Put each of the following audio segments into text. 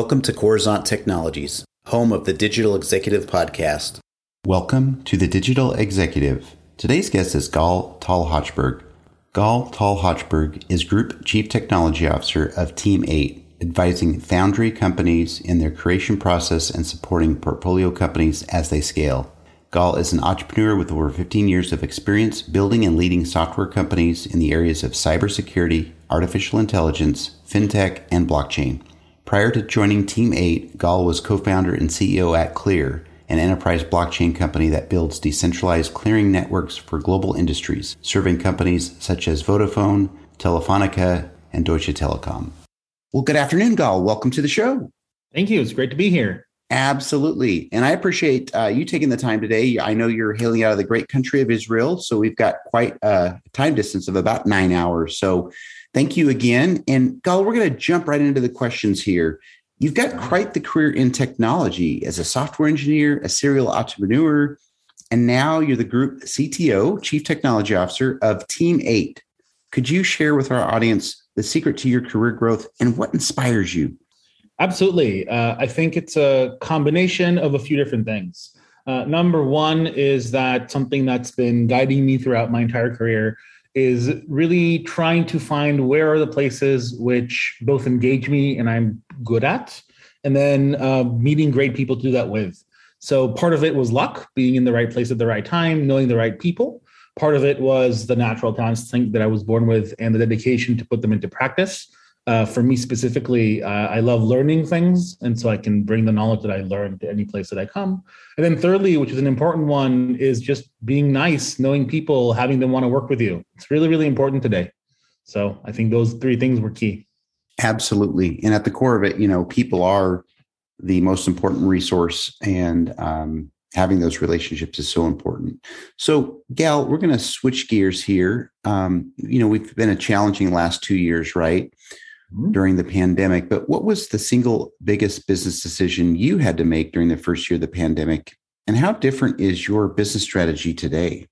Welcome to Coruzant Technologies, home of the Digital Executive Podcast. Welcome to the Digital Executive. Today's guest is Gal Tal Gal Tal is Group Chief Technology Officer of Team 8, advising foundry companies in their creation process and supporting portfolio companies as they scale. Gal is an entrepreneur with over 15 years of experience building and leading software companies in the areas of cybersecurity, artificial intelligence, fintech, and blockchain. Prior to joining Team 8, Gal was co founder and CEO at Clear, an enterprise blockchain company that builds decentralized clearing networks for global industries, serving companies such as Vodafone, Telefonica, and Deutsche Telekom. Well, good afternoon, Gal. Welcome to the show. Thank you. It's great to be here. Absolutely. And I appreciate uh, you taking the time today. I know you're hailing out of the great country of Israel. So we've got quite a time distance of about nine hours. So Thank you again. And Gal, we're going to jump right into the questions here. You've got quite the career in technology as a software engineer, a serial entrepreneur, and now you're the group CTO, Chief Technology Officer of Team 8. Could you share with our audience the secret to your career growth and what inspires you? Absolutely. Uh, I think it's a combination of a few different things. Uh, number one is that something that's been guiding me throughout my entire career is really trying to find where are the places which both engage me and I'm good at, and then uh, meeting great people to do that with. So part of it was luck, being in the right place at the right time, knowing the right people. Part of it was the natural talents that I was born with and the dedication to put them into practice uh, for me specifically, uh, I love learning things. And so I can bring the knowledge that I learned to any place that I come. And then, thirdly, which is an important one, is just being nice, knowing people, having them want to work with you. It's really, really important today. So I think those three things were key. Absolutely. And at the core of it, you know, people are the most important resource. And um, having those relationships is so important. So, Gal, we're going to switch gears here. Um, you know, we've been a challenging last two years, right? Mm-hmm. during the pandemic. But what was the single biggest business decision you had to make during the first year of the pandemic? And how different is your business strategy today?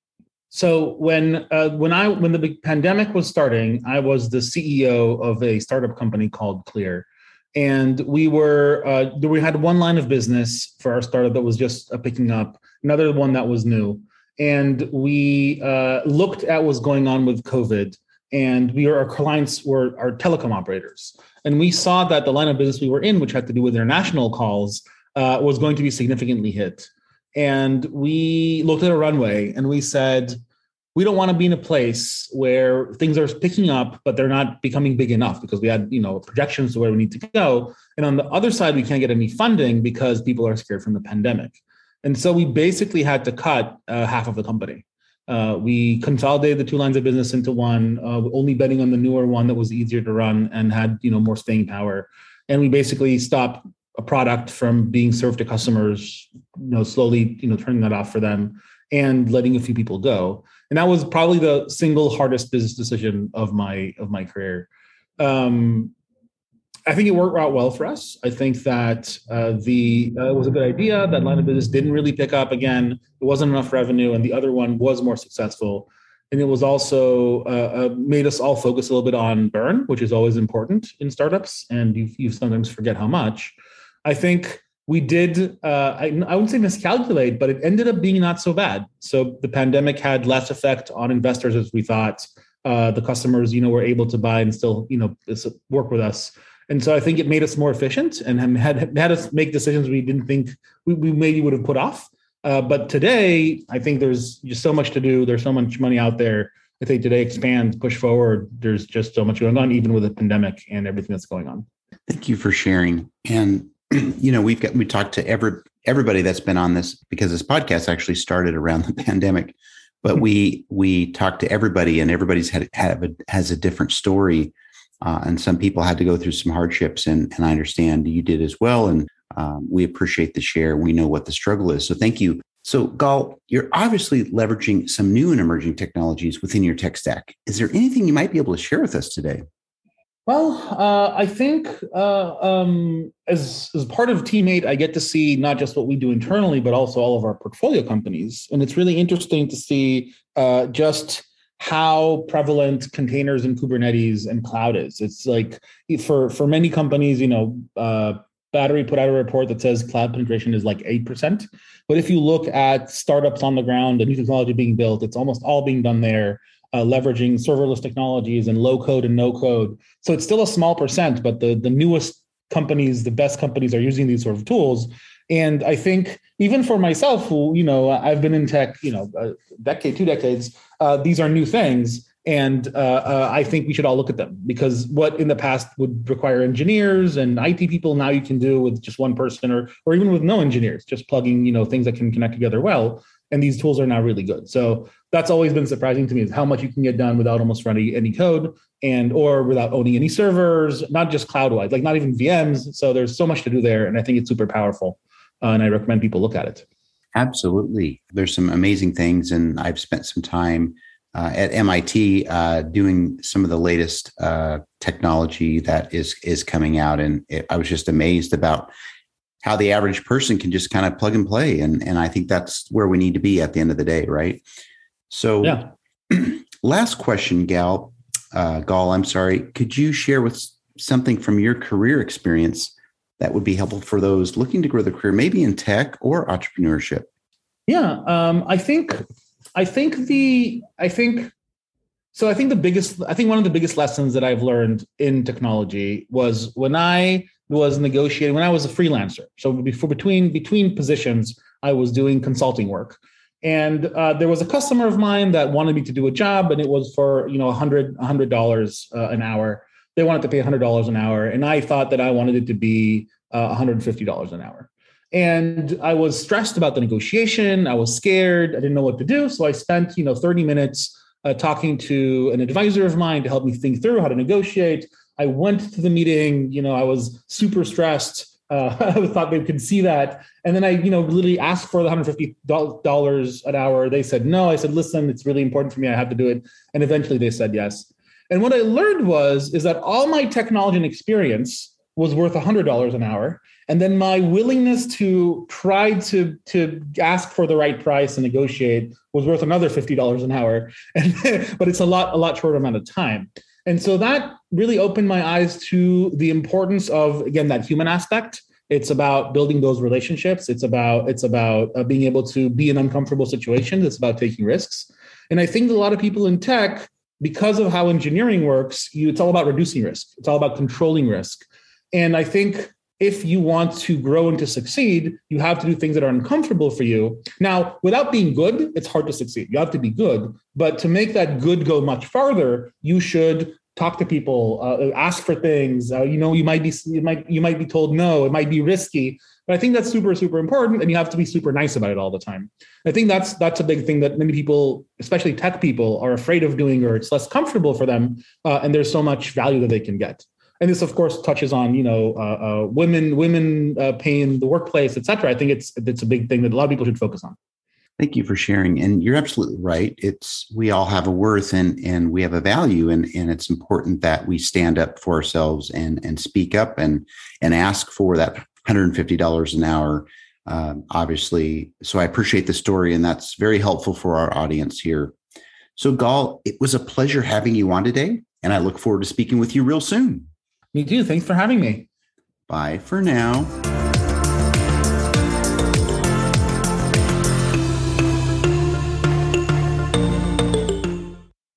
So when uh, when I when the pandemic was starting, I was the CEO of a startup company called Clear, and we were uh, we had one line of business for our startup that was just uh, picking up, another one that was new, and we uh, looked at what's going on with COVID, and we were, our clients were our telecom operators. And we saw that the line of business we were in, which had to do with international calls, uh, was going to be significantly hit. And we looked at a runway and we said, we don't want to be in a place where things are picking up, but they're not becoming big enough because we had, you know, projections to where we need to go. And on the other side, we can't get any funding because people are scared from the pandemic. And so we basically had to cut uh, half of the company. Uh, we consolidated the two lines of business into one, uh, only betting on the newer one that was easier to run and had you know more staying power. And we basically stopped a product from being served to customers, you know, slowly you know turning that off for them and letting a few people go. And that was probably the single hardest business decision of my of my career. Um, I think it worked out well for us. I think that uh, the uh, was a good idea. That line of business didn't really pick up again. It wasn't enough revenue, and the other one was more successful. And it was also uh, uh made us all focus a little bit on burn, which is always important in startups, and you you sometimes forget how much. I think we did. Uh, I, I wouldn't say miscalculate, but it ended up being not so bad. So the pandemic had less effect on investors as we thought. Uh, the customers, you know, were able to buy and still, you know, work with us and so I think it made us more efficient and had had us make decisions we didn't think we, we maybe would have put off. Uh, but today, I think there's just so much to do. There's so much money out there. I think today expand, push forward. There's just so much going on, even with the pandemic and everything that's going on. Thank you for sharing. And you know, we've got we talked to every everybody that's been on this because this podcast actually started around the pandemic. But we we talked to everybody, and everybody's had, have a, has a different story uh, and some people had to go through some hardships, and, and I understand you did as well. And um, we appreciate the share. We know what the struggle is. So thank you. So, Gal, you're obviously leveraging some new and emerging technologies within your tech stack. Is there anything you might be able to share with us today? Well, uh, I think uh, um, as as part of Team 8, I get to see not just what we do internally, but also all of our portfolio companies, and it's really interesting to see uh, just how prevalent containers and Kubernetes and cloud is. It's like for for many companies, you know, uh, Battery put out a report that says cloud penetration is like 8%. But if you look at startups on the ground, the new technology being built, it's almost all being done there, uh, leveraging serverless technologies and low code and no code. So it's still a small percent, but the, the newest companies, the best companies are using these sort of tools. And I think even for myself, who, you know, I've been in tech, you know, a decade, two decades, uh, these are new things. And uh, uh, I think we should all look at them because what in the past would require engineers and IT people, now you can do with just one person or or even with no engineers, just plugging you know things that can connect together well. And these tools are now really good. So that's always been surprising to me is how much you can get done without almost running any code and or without owning any servers, not just cloud wide, like not even VMs. So there's so much to do there, and I think it's super powerful. Uh, and I recommend people look at it. Absolutely, there's some amazing things, and I've spent some time uh, at MIT uh, doing some of the latest uh, technology that is is coming out, and it, I was just amazed about how the average person can just kind of plug and play, and and I think that's where we need to be at the end of the day, right? So, yeah. last question, Gal, uh, Gal, I'm sorry, could you share with something from your career experience that would be helpful for those looking to grow their career, maybe in tech or entrepreneurship? Yeah, um, I think I think the I think so I think the biggest I think one of the biggest lessons that I've learned in technology was when I was negotiating when I was a freelancer. So before between between positions, I was doing consulting work. And uh, there was a customer of mine that wanted me to do a job, and it was for you know a hundred hundred dollars uh, an hour. They wanted to pay hundred dollars an hour, and I thought that I wanted it to be uh, one hundred and fifty dollars an hour. And I was stressed about the negotiation. I was scared. I didn't know what to do. So I spent, you know, 30 minutes uh, talking to an advisor of mine to help me think through how to negotiate. I went to the meeting. You know, I was super stressed. Uh, I thought they could see that. And then I, you know, literally asked for the $150 an hour. They said no. I said, listen, it's really important for me. I have to do it. And eventually they said yes. And what I learned was, is that all my technology and experience was worth $100 an hour and then my willingness to try to to ask for the right price and negotiate was worth another $50 an hour and, but it's a lot a lot shorter amount of time and so that really opened my eyes to the importance of again that human aspect it's about building those relationships it's about it's about uh, being able to be in uncomfortable situations it's about taking risks and i think a lot of people in tech because of how engineering works you, it's all about reducing risk it's all about controlling risk and i think if you want to grow and to succeed, you have to do things that are uncomfortable for you. Now, without being good, it's hard to succeed. You have to be good. But to make that good go much farther, you should talk to people, uh, ask for things. Uh, you know, you might be you might you might be told no. It might be risky. But I think that's super super important, and you have to be super nice about it all the time. I think that's that's a big thing that many people, especially tech people, are afraid of doing, or it's less comfortable for them. Uh, and there's so much value that they can get and this of course touches on you know uh, uh, women women uh, the workplace etc i think it's it's a big thing that a lot of people should focus on thank you for sharing and you're absolutely right it's we all have a worth and and we have a value and and it's important that we stand up for ourselves and and speak up and and ask for that $150 an hour um, obviously so i appreciate the story and that's very helpful for our audience here so gal it was a pleasure having you on today and i look forward to speaking with you real soon me too. Thanks for having me. Bye for now.